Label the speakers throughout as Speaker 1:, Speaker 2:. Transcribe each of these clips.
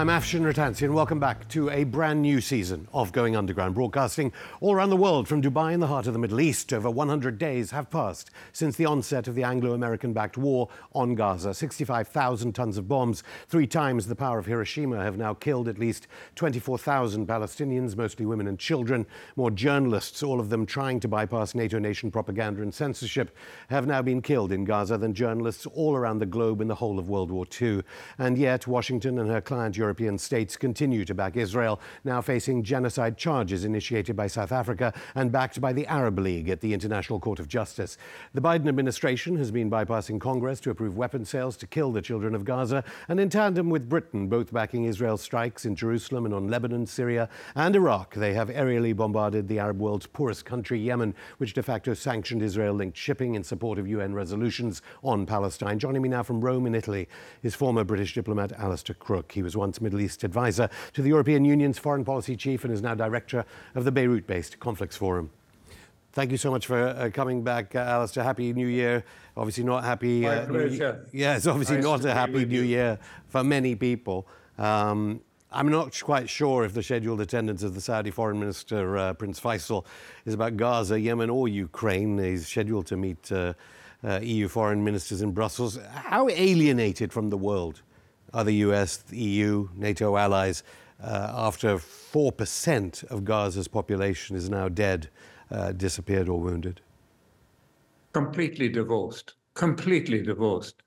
Speaker 1: I'm Afshin Rattansi, and welcome back to a brand new season of Going Underground, broadcasting all around the world from Dubai in the heart of the Middle East. Over 100 days have passed since the onset of the Anglo-American backed war on Gaza. 65,000 tons of bombs, three times the power of Hiroshima, have now killed at least 24,000 Palestinians, mostly women and children. More journalists, all of them trying to bypass NATO nation propaganda and censorship, have now been killed in Gaza than journalists all around the globe in the whole of World War II. And yet, Washington and her client European states continue to back Israel, now facing genocide charges initiated by South Africa and backed by the Arab League at the International Court of Justice. The Biden administration has been bypassing Congress to approve weapon sales to kill the children of Gaza, and in tandem with Britain, both backing Israel's strikes in Jerusalem and on Lebanon, Syria, and Iraq, they have aerially bombarded the Arab world's poorest country, Yemen, which de facto sanctioned Israel linked shipping in support of UN resolutions on Palestine. Joining me now from Rome in Italy is former British diplomat Alastair Crooke. He was one Middle East advisor to the European Union's foreign policy chief and is now director of the Beirut based Conflicts Forum. Thank you so much for uh, coming back, uh, Alastair. Happy New Year. Obviously, not happy.
Speaker 2: Uh, pleasure.
Speaker 1: Yeah, it's obviously nice not a happy New you. Year for many people. Um, I'm not quite sure if the scheduled attendance of the Saudi Foreign Minister, uh, Prince Faisal, is about Gaza, Yemen, or Ukraine. He's scheduled to meet uh, uh, EU foreign ministers in Brussels. How alienated from the world the US, EU, NATO allies, uh, after 4% of Gaza's population is now dead, uh, disappeared, or wounded?
Speaker 2: Completely divorced. Completely divorced.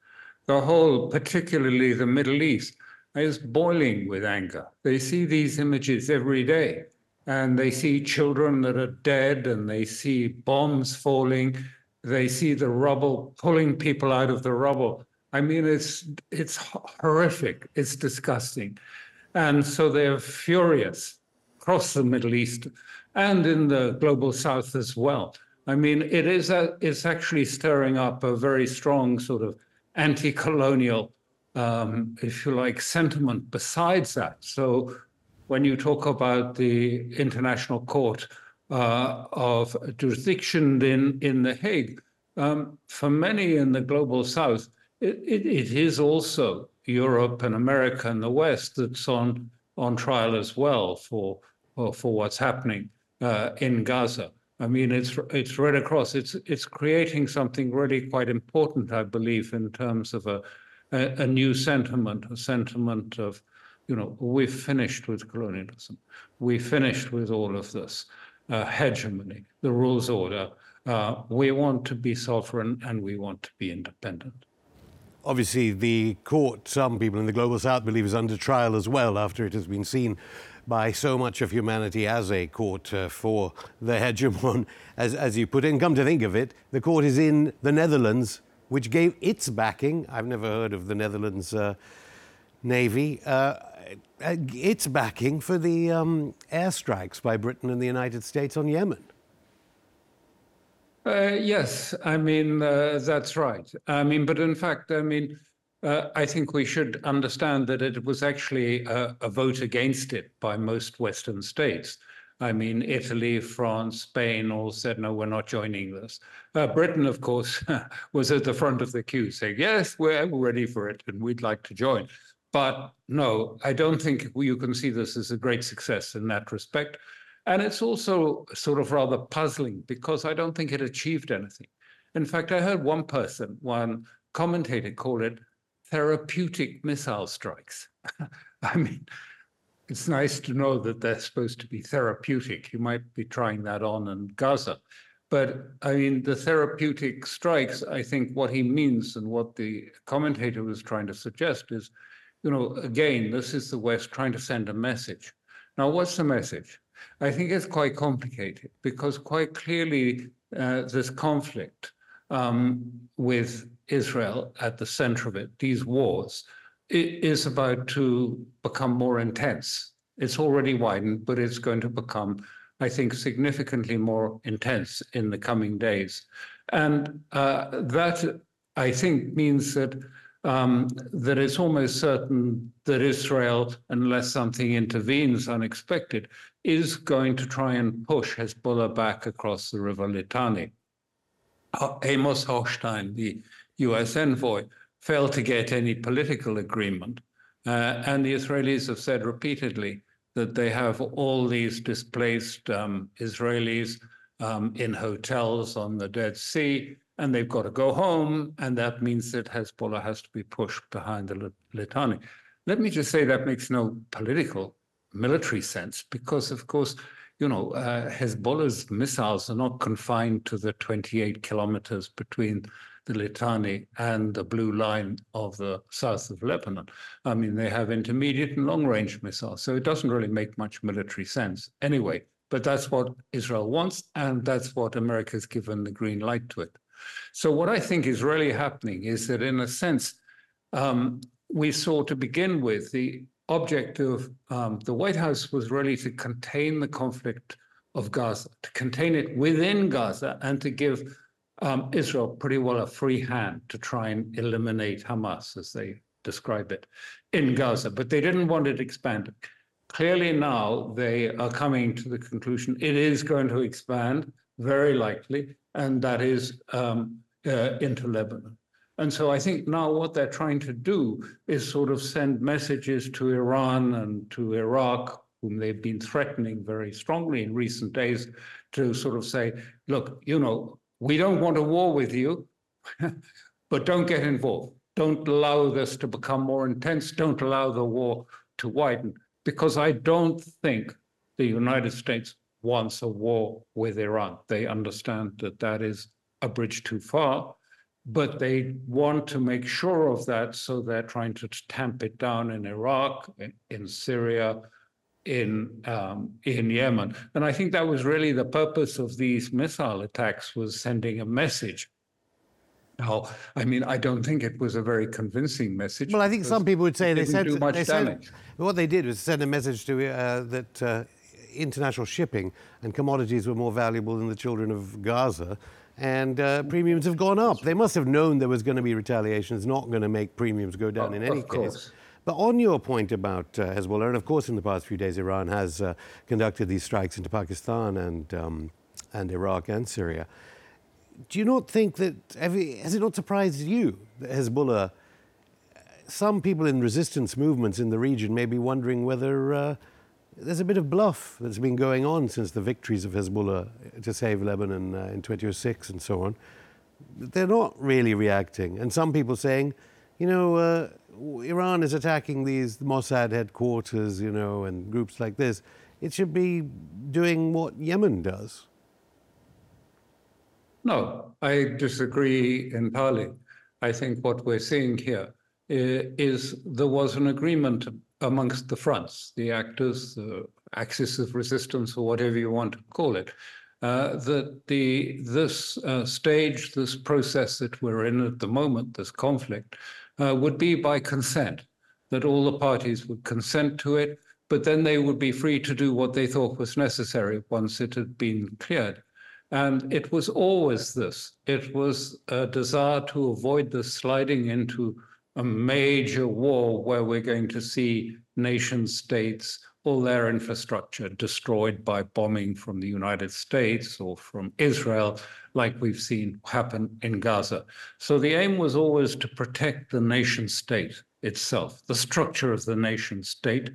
Speaker 2: The whole, particularly the Middle East, is boiling with anger. They see these images every day, and they see children that are dead, and they see bombs falling. They see the rubble pulling people out of the rubble. I mean, it's it's horrific. It's disgusting, and so they're furious across the Middle East and in the global South as well. I mean, it is a, it's actually stirring up a very strong sort of anti-colonial, um, if you like, sentiment. Besides that, so when you talk about the International Court uh, of Jurisdiction in in the Hague, um, for many in the global South it, it, it is also Europe and America and the West that's on on trial as well for for, what's happening uh, in Gaza. I mean, it's it's right across. It's it's creating something really quite important, I believe, in terms of a a, a new sentiment, a sentiment of, you know, we've finished with colonialism, we finished with all of this uh, hegemony, the rules order. Uh, we want to be sovereign and we want to be independent
Speaker 1: obviously the court, some people in the global south believe, is under trial as well after it has been seen by so much of humanity as a court uh, for the hegemon, as, as you put in. Come to think of it, the court is in the Netherlands, which gave its backing. I've never heard of the Netherlands uh, Navy. Uh, uh its backing for the um, airstrikes by Britain and the United States on Yemen.
Speaker 2: Uh, yes, I mean, uh, that's right. I mean, but in fact, I mean, uh, I think we should understand that it was actually a, a, vote against it by most Western states. I mean, Italy, France, Spain all said, no, we're not joining this. Uh, Britain, of course, was at the front of the queue saying, yes, we're ready for it and we'd like to join. But no, I don't think you can see this as a great success in that respect. And it's also sort of rather puzzling because I don't think it achieved anything. In fact, I heard one person, one commentator, call it therapeutic missile strikes. I mean, it's nice to know that they're supposed to be therapeutic. You might be trying that on in Gaza. But I mean, the therapeutic strikes, I think what he means and what the commentator was trying to suggest is, you know, again, this is the West trying to send a message. Now, what's the message? I think it's quite complicated because quite clearly uh, this conflict um, with Israel at the center of it, these wars, it is about to become more intense. It's already widened, but it's going to become, I think, significantly more intense in the coming days. And uh, that, I think, means that um, that it's almost certain that Israel, unless something intervenes unexpected, is going to try and push Hezbollah back across the river Litani. Uh, Amos Hochstein, the US envoy, failed to get any political agreement Uh, and the Israelis have said repeatedly that they have all these displaced um, Israelis um, in hotels on the Dead Sea, and they've got to go home, and that means that Hezbollah has to be pushed behind the Litani. Let me just say that makes no political, military sense, because of course, you know, uh, Hezbollah's missiles are not confined to the 28 kilometers between the Litani and the blue line of the south of Lebanon. I mean, they have intermediate and long range missiles, so it doesn't really make much military sense anyway. But that's what Israel wants, and that's what America's given the green light to it. So, what I think is really happening is that, in a sense, um, we saw to begin with the object of um, the White House was really to contain the conflict of Gaza, to contain it within Gaza, and to give um, Israel pretty well a free hand to try and eliminate Hamas, as they describe it, in Gaza. But they didn't want it expanded. Clearly, now they are coming to the conclusion it is going to expand, very likely, and that is um, uh, into Lebanon. And so I think now what they're trying to do is sort of send messages to Iran and to Iraq, whom they've been threatening very strongly in recent days, to sort of say, look, you know, we don't want a war with you, but don't get involved. Don't allow this to become more intense. Don't allow the war to widen, because I don't think the United States wants a war with Iran. They understand that that is a bridge too far, but they want to make sure of that, so they're trying to tamp it down in Iraq, in Syria, in um, in Yemen. And I think that was really the purpose of these missile attacks was sending a message. Now, I mean, I don't think it was a very convincing message.
Speaker 1: Well, I think some people would say they said,
Speaker 2: they
Speaker 1: said what they did was send a message to uh, that uh, international shipping and commodities were more valuable than the children of Gaza. And uh, premiums have gone up. They must have known there was going to be retaliation. It's not going to make premiums go down
Speaker 2: oh,
Speaker 1: in any
Speaker 2: case.
Speaker 1: Course. But on your point about uh, Hezbollah, and of course, in the past few days, Iran has uh, conducted these strikes into Pakistan and, um, and Iraq and Syria. Do you not think that, has it not surprised you that Hezbollah, some people in resistance movements in the region may be wondering whether uh, there's a bit of bluff that's been going on since the victories of Hezbollah to save Lebanon uh, in 2006 and so on. They're not really reacting. And some people saying, you know, uh, Iran is attacking these Mossad headquarters, you know, and groups like this. It should be doing what Yemen does.
Speaker 2: No, I disagree entirely. I think what we're seeing here is there was an agreement amongst the fronts, the actors, the axis of resistance, or whatever you want to call it, uh, that the this uh, stage, this process that we're in at the moment, this conflict, uh, would be by consent, that all the parties would consent to it, but then they would be free to do what they thought was necessary once it had been cleared. And it was always this it was a desire to avoid the sliding into a major war where we're going to see nation states, all their infrastructure destroyed by bombing from the United States or from Israel, like we've seen happen in Gaza. So the aim was always to protect the nation state itself, the structure of the nation state,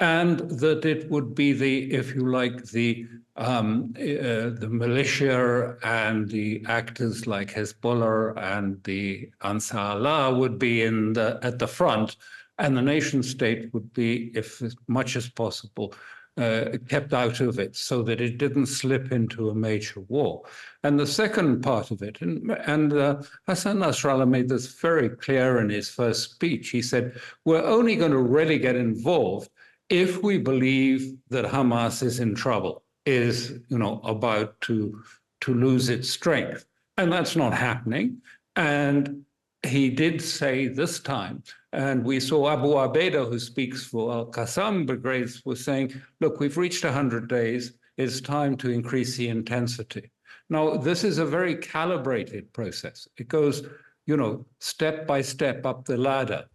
Speaker 2: and that it would be the, if you like, the um, uh, the militia and the actors like Hezbollah and the Ansar Allah would be in the at the front, and the nation state would be, if as much as possible, uh, kept out of it so that it didn't slip into a major war. And the second part of it, and, and uh, Hassan Nasrallah made this very clear in his first speech. He said, We're only going to really get involved if we believe that Hamas is in trouble, is you know about to to lose its strength, and that's not happening. And he did say this time, and we saw Abu Abeda, who speaks for Al Qassam brigades, was saying, "Look, we've reached 100 days. It's time to increase the intensity." Now, this is a very calibrated process. It goes, you know, step by step up the ladder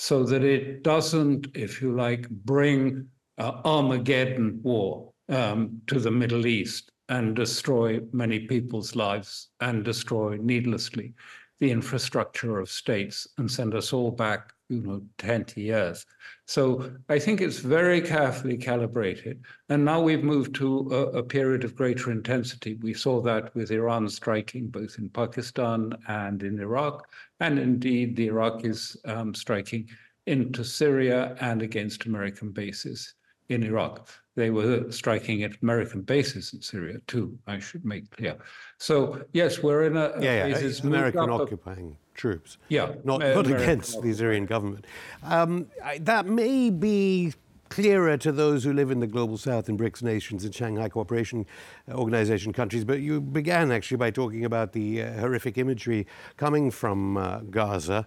Speaker 2: so that it doesn't, if you like, bring uh, Armageddon war um, to the Middle East and destroy many people's lives and destroy needlessly the infrastructure of states and send us all back you know, 20 years. So I think it's very carefully calibrated. And now we've moved to a, a, period of greater intensity. We saw that with Iran striking both in Pakistan and in Iraq. And indeed, the Iraqis um, striking into Syria and against American bases in Iraq. They were striking at American bases in Syria too, I should make clear. So, yes, we're in a.
Speaker 1: Yeah, yeah. It's American occupying troops.
Speaker 2: Yeah.
Speaker 1: Not, not against the Syrian government. Um, that may be clearer to those who live in the global south in BRICS nations and Shanghai Cooperation Organization countries. But you began actually by talking about the uh, horrific imagery coming from uh, Gaza.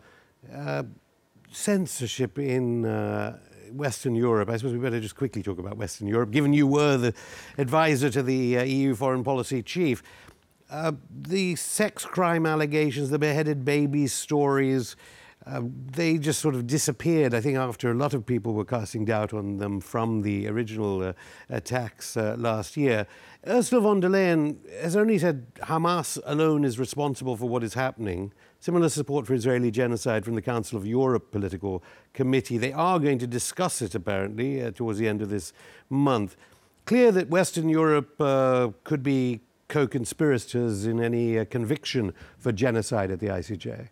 Speaker 1: Uh, censorship in uh, Western Europe. I suppose we better just quickly talk about Western Europe, given you were the advisor to the uh, EU foreign policy chief. Uh, the sex crime allegations, the beheaded babies stories, uh, they just sort of disappeared, I think, after a lot of people were casting doubt on them from the original uh, attacks uh, last year. Ursula von der Leyen has only said Hamas alone is responsible for what is happening. Similar support for Israeli genocide from the Council of Europe Political Committee. They are going to discuss it, apparently, uh, towards the end of this month. Clear that Western Europe uh, could be co conspirators in any uh, conviction for genocide at the ICJ.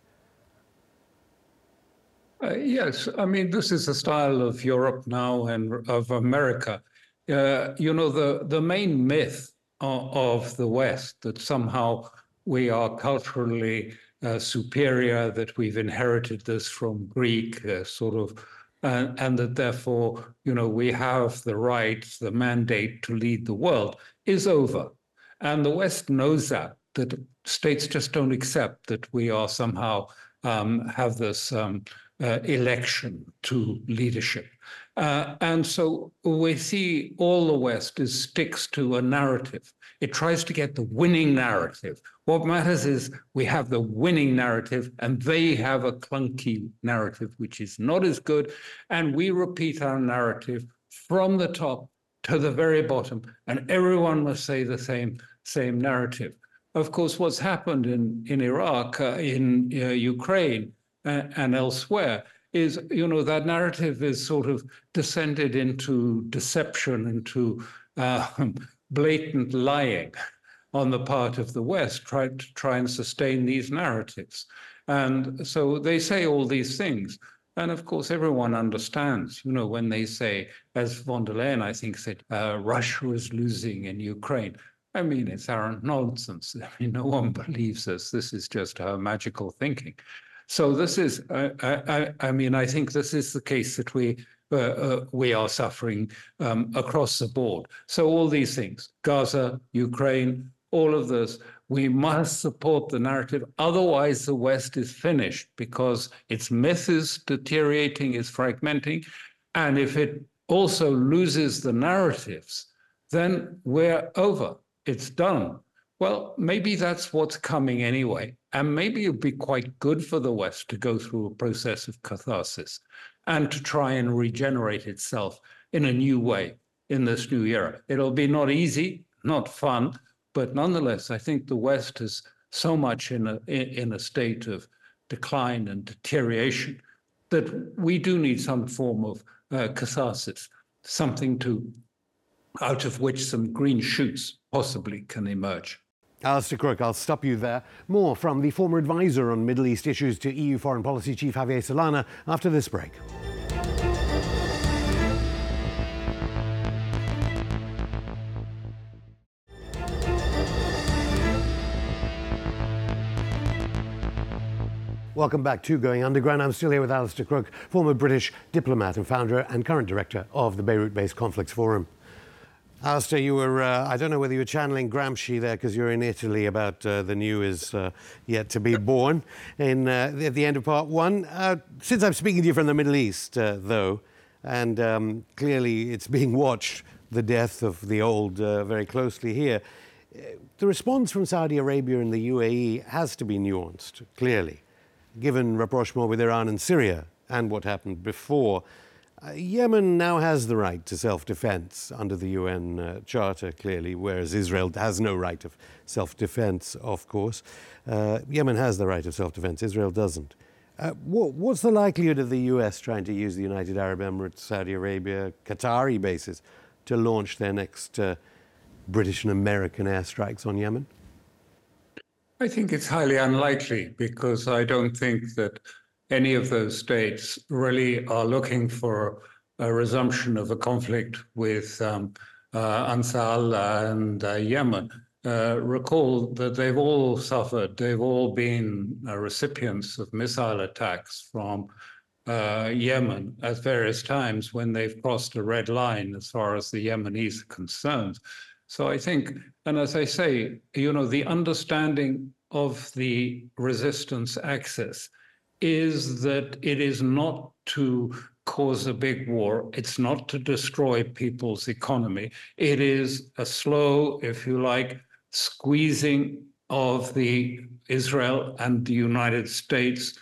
Speaker 2: Uh, yes, I mean, this is the style of Europe now and of America. Uh, you know, the, the main myth of, of the West that somehow we are culturally uh, superior, that we've inherited this from Greek, uh, sort of, and, and that therefore, you know, we have the right, the mandate to lead the world, is over. And the West knows that, that states just don't accept that we are somehow um, have this um, uh, election to leadership. Uh, and so we see all the West is sticks to a narrative. It tries to get the winning narrative. What matters is we have the winning narrative and they have a clunky narrative, which is not as good. And we repeat our narrative from the top to the very bottom, and everyone must say the same, same narrative. Of course, what's happened in, in Iraq, uh, in uh, Ukraine, and elsewhere is, you know, that narrative is sort of descended into deception, into uh, blatant lying on the part of the West, try to try and sustain these narratives. And so they say all these things. And of course, everyone understands, you know, when they say, as von der Leyen, I think, said, uh, Russia is losing in Ukraine. I mean, it's arrant nonsense. I mean, no one believes us. This is just her magical thinking. So this is, I, I, I mean, I think this is the case that we uh, uh, we are suffering um, across the board. So all these things, Gaza, Ukraine, all of this, we must support the narrative. Otherwise, the West is finished because its myth is deteriorating, is fragmenting. And if it also loses the narratives, then we're over. It's done. Well, maybe that's what's coming anyway. And maybe it'd be quite good for the West to go through a process of catharsis and to try and regenerate itself in a new way in this new era. It'll be not easy, not fun, but nonetheless, I think the West is so much in a, in a state of decline and deterioration that we do need some form of uh, catharsis, something to out of which some green shoots possibly can emerge.
Speaker 1: Alastair Crooke, I'll stop you there. More from the former advisor on Middle East issues to EU Foreign Policy Chief Javier Solana after this break. Welcome back to Going Underground. I'm still here with Alastair Crooke, former British diplomat and founder and current director of the Beirut based Conflicts Forum. Alastair, you were, uh, I don't know whether you were channeling Gramsci there because you're in Italy about uh, the new is uh, yet to be born in, uh, at the end of part one. Uh, since I'm speaking to you from the Middle East, uh, though, and um, clearly it's being watched, the death of the old, very closely here, the response from Saudi Arabia and the UAE has to be nuanced, clearly, given rapprochement with Iran and Syria and what happened before. Uh, Yemen now has the right to self defense under the UN uh, Charter, clearly, whereas Israel has no right of self defense, of course. Uh, Yemen has the right of self defense, Israel doesn't. Uh, what, what's the likelihood of the US trying to use the United Arab Emirates, Saudi Arabia, Qatari bases to launch their next uh, British and American airstrikes on Yemen?
Speaker 2: I think it's highly unlikely because I don't think that any of those states really are looking for a resumption of a conflict with um, uh, Ansar and uh, Yemen. Uh, recall that they've all suffered, they've all been uh, recipients of missile attacks from uh, Yemen at various times when they've crossed a red line as far as the Yemenis are concerned. So I think, and as I say, you know, the understanding of the resistance axis is that it is not to cause a big war. It's not to destroy people's economy. It is a slow, if you like, squeezing of the Israel and the United States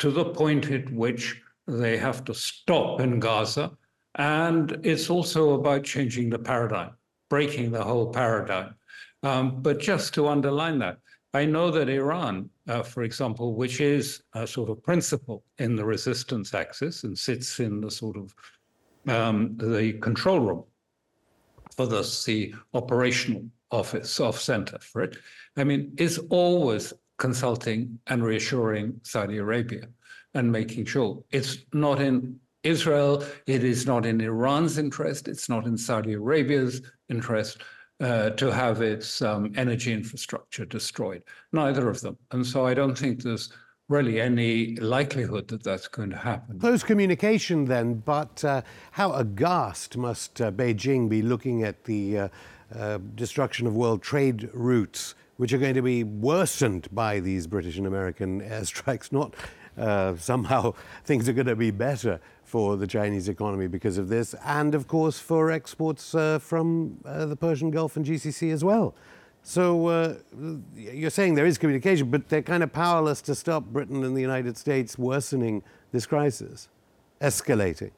Speaker 2: to the point at which they have to stop in Gaza. And it's also about changing the paradigm, breaking the whole paradigm. Um, but just to underline that, I know that Iran, uh, for example, which is a sort of principle in the resistance axis and sits in the sort of um, the control room for this, the operational office of center for it, I mean, is always consulting and reassuring Saudi Arabia and making sure it's not in Israel, it is not in Iran's interest, it's not in Saudi Arabia's interest uh, to have its um, energy infrastructure destroyed. Neither of them. And so I don't think there's really any likelihood that that's going to happen.
Speaker 1: Close communication then, but uh, how aghast must uh, Beijing be looking at the uh, uh, destruction of world trade routes, which are going to be worsened by these British and American airstrikes, not uh, somehow things are going to be better for the Chinese economy because of this, and of course for exports uh, from uh, the Persian Gulf and GCC as well. So uh, you're saying there is communication, but they're kind of powerless to stop Britain and the United States worsening this crisis, escalating.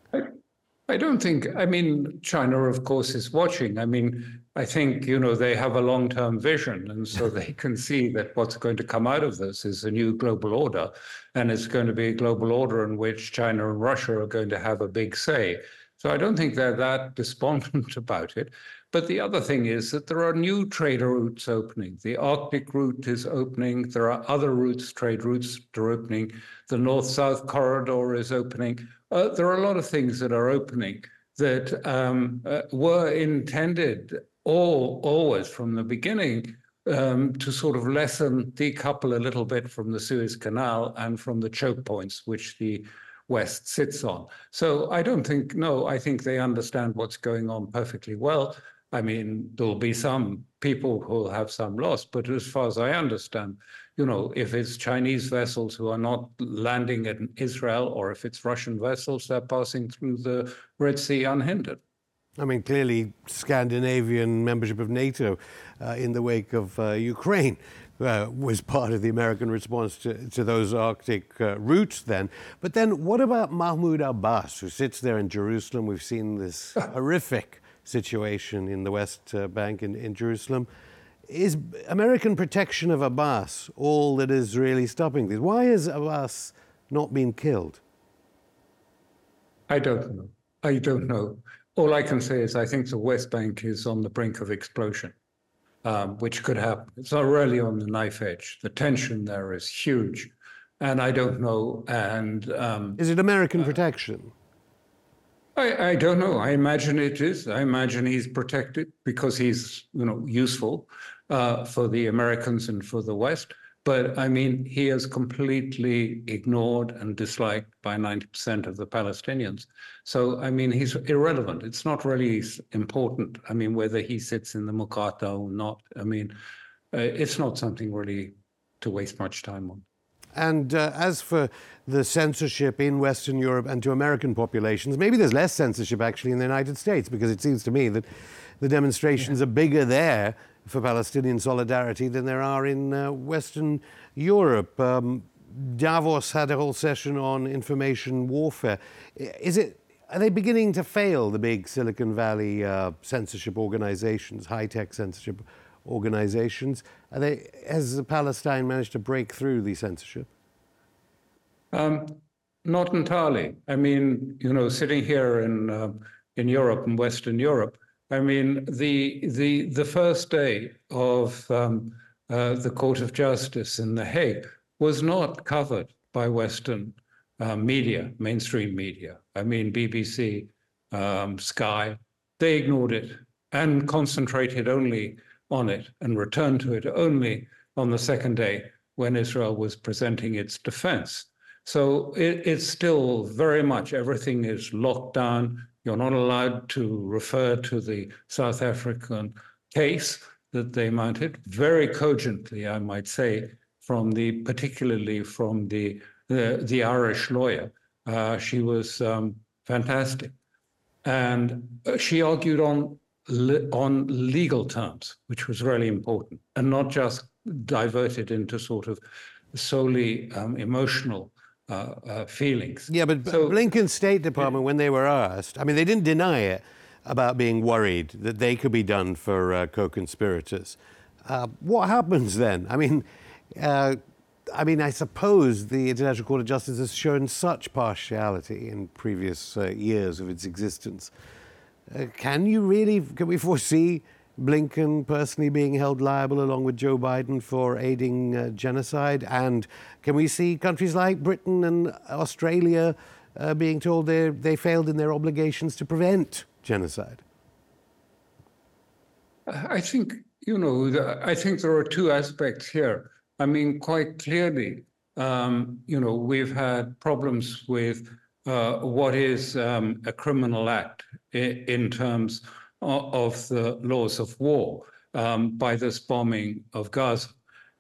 Speaker 2: I don't think, I mean, China, of course, is watching. I mean, I think, you know, they have a long term vision. And so they can see that what's going to come out of this is a new global order. And it's going to be a global order in which China and Russia are going to have a big say. So I don't think they're that despondent about it. But the other thing is that there are new trade routes opening. The Arctic route is opening. There are other routes, trade routes are opening. The north south corridor is opening. Uh, there are a lot of things that are opening that um, uh, were intended all always from the beginning um, to sort of lessen, decouple a little bit from the Suez Canal and from the choke points which the West sits on. So I don't think, no, I think they understand what's going on perfectly well. I mean, there'll be some people who'll have some loss, but as far as I understand, you know, if it's Chinese vessels who are not landing in Israel or if it's Russian vessels, they're passing through the Red Sea unhindered.
Speaker 1: I mean, clearly, Scandinavian membership of NATO uh, in the wake of uh, Ukraine uh, was part of the American response to, to those Arctic uh, routes then. But then, what about Mahmoud Abbas, who sits there in Jerusalem? We've seen this horrific situation in the West uh, Bank in, in Jerusalem. Is American protection of Abbas all that is really stopping this? Why has Abbas not been killed?
Speaker 2: I don't know. I don't know. All I can say is I think the West Bank is on the brink of explosion, um, which could happen. It's really on the knife edge. The tension there is huge. And I don't know. And um,
Speaker 1: is it American uh, protection?
Speaker 2: I, I, don't know. I imagine it is. I imagine he's protected because he's, you know, useful uh, for the Americans and for the West. But I mean, he is completely ignored and disliked by 90% of the Palestinians. So, I mean, he's irrelevant. It's not really important. I mean, whether he sits in the Muqata or not, I mean, uh, it's not something really to waste much time on.
Speaker 1: And uh, as for the censorship in Western Europe and to American populations, maybe there's less censorship actually in the United States because it seems to me that the demonstrations yeah. are bigger there for Palestinian solidarity than there are in uh, Western Europe. Um, Davos had a whole session on information warfare. Is it? Are they beginning to fail the big Silicon Valley uh, censorship organizations, high-tech censorship organizations? Are they, has Palestine managed to break through the censorship?
Speaker 2: Um, not entirely. I mean, you know, sitting here in uh, in Europe and Western Europe, I mean, the the the first day of um, uh, the Court of Justice in The Hague was not covered by Western uh, media, mainstream media. I mean, BBC, um, Sky, they ignored it and concentrated only on it and returned to it only on the second day when Israel was presenting its defense. So it, it's still very much everything is locked down. You're not allowed to refer to the South African case that they mounted very cogently, I might say, from the particularly from the the, the Irish lawyer. Uh, she was um, fantastic, and she argued on on legal terms, which was really important, and not just diverted into sort of solely um, emotional uh, uh, feelings.
Speaker 1: Yeah, but so, Blinken's State Department, when they were asked, I mean, they didn't deny it about being worried that they could be done for uh, co-conspirators. Uh, what happens then? I mean, uh, I mean, I suppose the International Court of Justice has shown such partiality in previous uh, years of its existence. can you really? Can we foresee Blinken personally being held liable along with Joe Biden for aiding uh, genocide? And can we see countries like Britain and Australia uh, being told they failed in their obligations to prevent genocide?
Speaker 2: I think, you know, I think there are two aspects here. I mean, quite clearly, um, you know, we've had problems with uh, what is um, a criminal act in, in terms of the laws of war um, by this bombing of Gaza.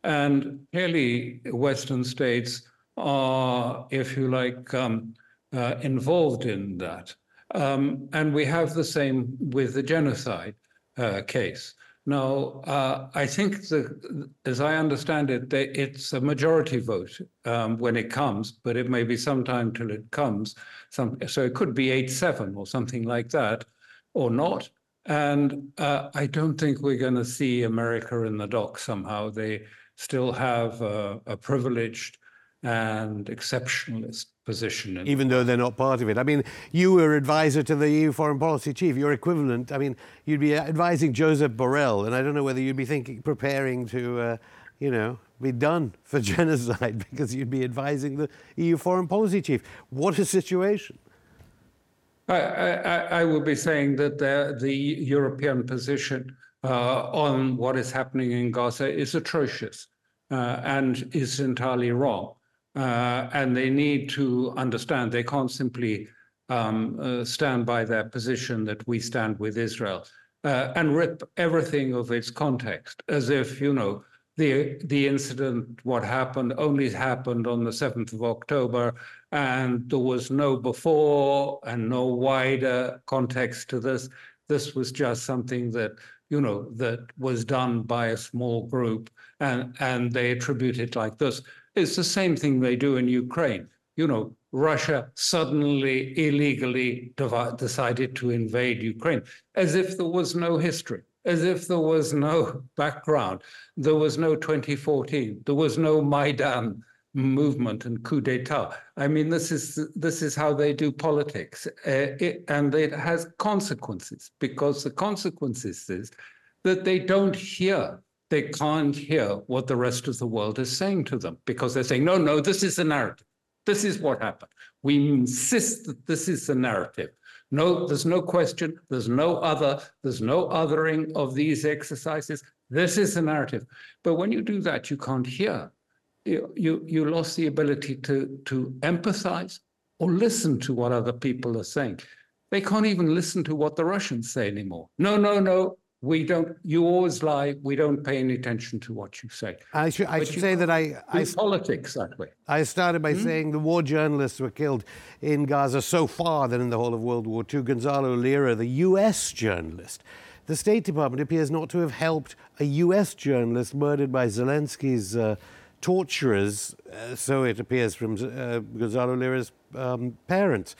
Speaker 2: And clearly, Western states are, if you like, um, uh, involved in that. Um, and we have the same with the genocide uh, case. Now, uh, I think, the, as I understand it, they, it's a majority vote um, when it comes, but it may be some time till it comes. Some, so it could be 8 7 or something like that, or not. And uh, I don't think we're going to see America in the dock somehow. They still have a, a privileged and exceptionalist position.
Speaker 1: Even though they're not part of it. I mean, you were advisor to the EU foreign policy chief. Your equivalent, I mean, you'd be advising Joseph Borrell, and I don't know whether you'd be thinking, preparing to, uh, you know, be done for genocide because you'd be advising the EU foreign policy chief. What a situation.
Speaker 2: I, I, I would be saying that the, the European position uh, on what is happening in Gaza is atrocious uh, and is entirely wrong. Uh, and they need to understand they can't simply um, uh, stand by their position that we stand with Israel uh, and rip everything of its context as if, you know, the the incident, what happened, only happened on the 7th of October, and there was no before and no wider context to this. This was just something that you know that was done by a small group, and and they attribute it like this. It's the same thing they do in Ukraine. You know, Russia suddenly illegally decided to invade Ukraine, as if there was no history as if there was no background. There was no 2014. There was no Maidan movement and coup d'état. I mean, this is this is how they do politics, uh, it, and it has consequences because the consequences is that they don't hear. They can't hear what the rest of the world is saying to them because they're saying, no, no, this is the narrative. This is what happened. We insist that this is the narrative. No, there's no question. There's no other. There's no othering of these exercises. This is the narrative. But when you do that, you can't hear. You, you, you lost the ability to, to empathize or listen to what other people are saying. They can't even listen to what the Russians say anymore. No, no, no we don't you always lie we don't pay any attention to what you say
Speaker 1: i should, I should say that i
Speaker 2: I politics that way
Speaker 1: i started by hmm? saying the war journalists were killed in gaza so far than in the whole of world war ii gonzalo lira the us journalist the state department appears not to have helped a us journalist murdered by zelensky's uh, torturers uh, so it appears from uh, gonzalo lira's um, parents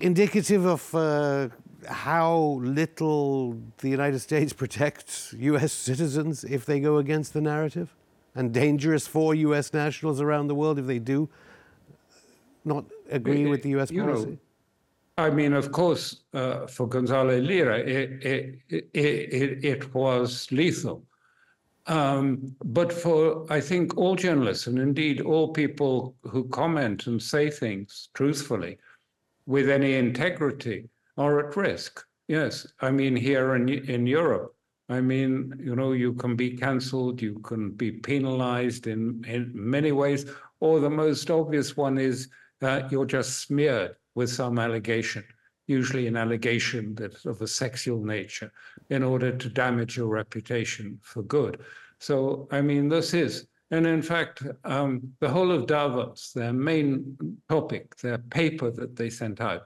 Speaker 1: indicative of uh, how little the United States protects U.S. citizens if they go against the narrative, and dangerous for U.S. nationals around the world if they do not agree with the US
Speaker 2: You know,
Speaker 1: policy?
Speaker 2: I mean, of course, uh, for Gonzalo Lira, it, it, it, it was lethal. Um, but for, I think, all journalists, and indeed all people who comment and say things truthfully with any integrity, are at risk. Yes, I mean, here in, in Europe, I mean, you know, you can be cancelled, you can be penalized in, in many ways, or the most obvious one is that you're just smeared with some allegation, usually an allegation that's of a sexual nature, in order to damage your reputation for good. So, I mean, this is, and in fact, um, the whole of Davos, their main topic, their paper that they sent out,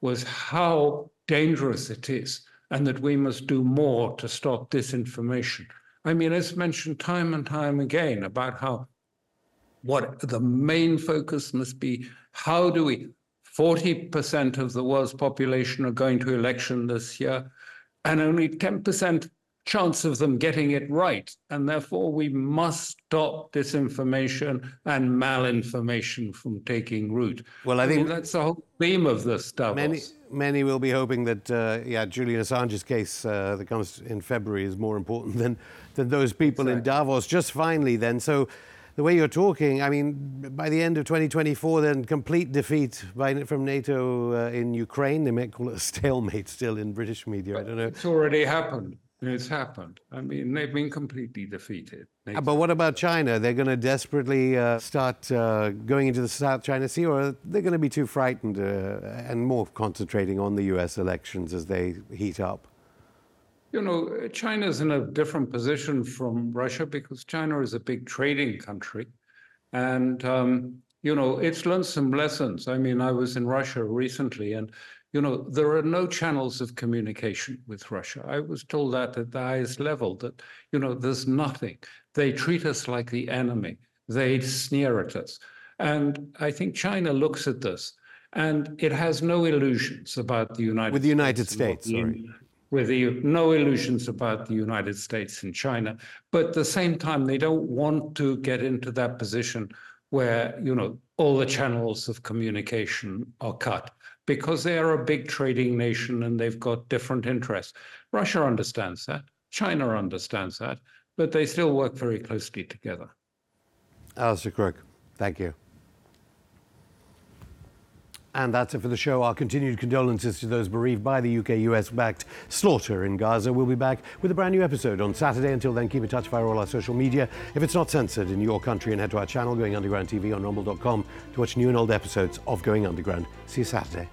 Speaker 2: was how dangerous it is and that we must do more to stop disinformation. I mean, it's mentioned time and time again about how what the main focus must be how do we 40% of the world's population are going to election this year and only 10% chance of them getting it right and therefore we must stop disinformation and malinformation from taking root
Speaker 1: Well, I think-
Speaker 2: mean, that's the whole theme of this Davos.
Speaker 1: Many, many will be hoping that, uh, yeah, Julian Assange's case uh, that comes in February is more important than, than those people in Davos. Just finally, then, so the way you're talking, I mean, by the end of 2024, then complete defeat by, from NATO uh, in Ukraine. They might call it a stalemate still in British media. I don't know.
Speaker 2: It's already happened. It's happened. I mean, they've been completely defeated.
Speaker 1: Uh, But what about China? They're going to desperately uh, start uh, going into the South China Sea, or they're going to be too frightened uh, and more concentrating on the US elections as they heat up?
Speaker 2: You know, China is in a different position from Russia because China is a big trading country. And, um, you know, it's learned some lessons. I mean, I was in Russia recently and, you know, there are no channels of communication with Russia. I was told that at the highest level that, you know, there's nothing. They treat us like the enemy, they sneer at us. And I think China looks at this and it has no illusions about the United
Speaker 1: With the United
Speaker 2: States.
Speaker 1: States, sorry.
Speaker 2: With the, no illusions about the United States and China. But at the same time, they don't want to get into that position where, you know, all the channels of communication are cut because they are a big trading nation and they've got different interests. Russia understands that. China understands that, but they still work very closely together.
Speaker 1: Alastair Crooke, thank you. And that's it for the show. Our continued condolences to those bereaved by the UK US backed slaughter in Gaza. We'll be back with a brand new episode on Saturday. Until then, keep in touch via all our social media. If it's not censored in your country, and head to our channel, Going Underground TV on rumble.com, to watch new and old episodes of Going Underground. See you Saturday.